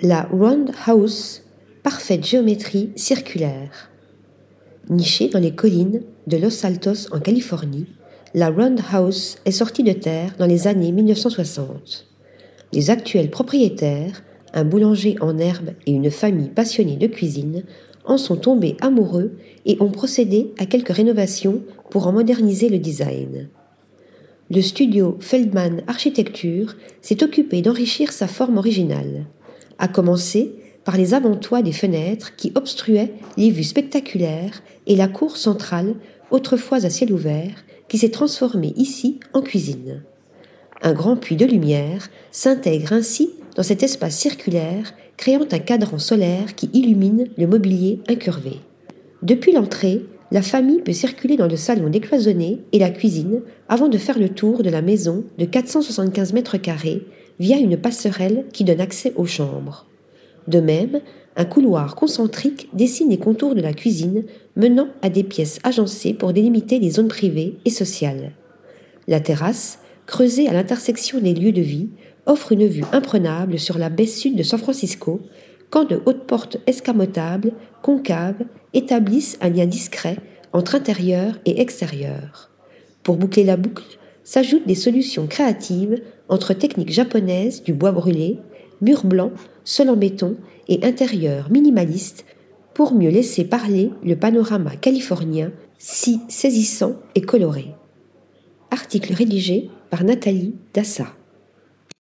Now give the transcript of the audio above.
La Roundhouse, parfaite géométrie circulaire. Nichée dans les collines de Los Altos en Californie, la Roundhouse est sortie de terre dans les années 1960. Les actuels propriétaires, un boulanger en herbe et une famille passionnée de cuisine, en sont tombés amoureux et ont procédé à quelques rénovations pour en moderniser le design. Le studio Feldman Architecture s'est occupé d'enrichir sa forme originale, à commencer par les avant-toits des fenêtres qui obstruaient les vues spectaculaires et la cour centrale, autrefois à ciel ouvert, qui s'est transformée ici en cuisine. Un grand puits de lumière s'intègre ainsi dans cet espace circulaire, créant un cadran solaire qui illumine le mobilier incurvé. Depuis l'entrée, la famille peut circuler dans le salon décloisonné et la cuisine avant de faire le tour de la maison de 475 mètres carrés via une passerelle qui donne accès aux chambres. De même, un couloir concentrique dessine les contours de la cuisine menant à des pièces agencées pour délimiter les zones privées et sociales. La terrasse, creusée à l'intersection des lieux de vie, offre une vue imprenable sur la baie sud de San Francisco, quand de hautes portes escamotables, concaves, établissent un lien discret entre intérieur et extérieur. Pour boucler la boucle, s'ajoutent des solutions créatives entre techniques japonaises du bois brûlé, murs blancs, sol en béton et intérieur minimaliste pour mieux laisser parler le panorama californien si saisissant et coloré. Article rédigé par Nathalie Dassa.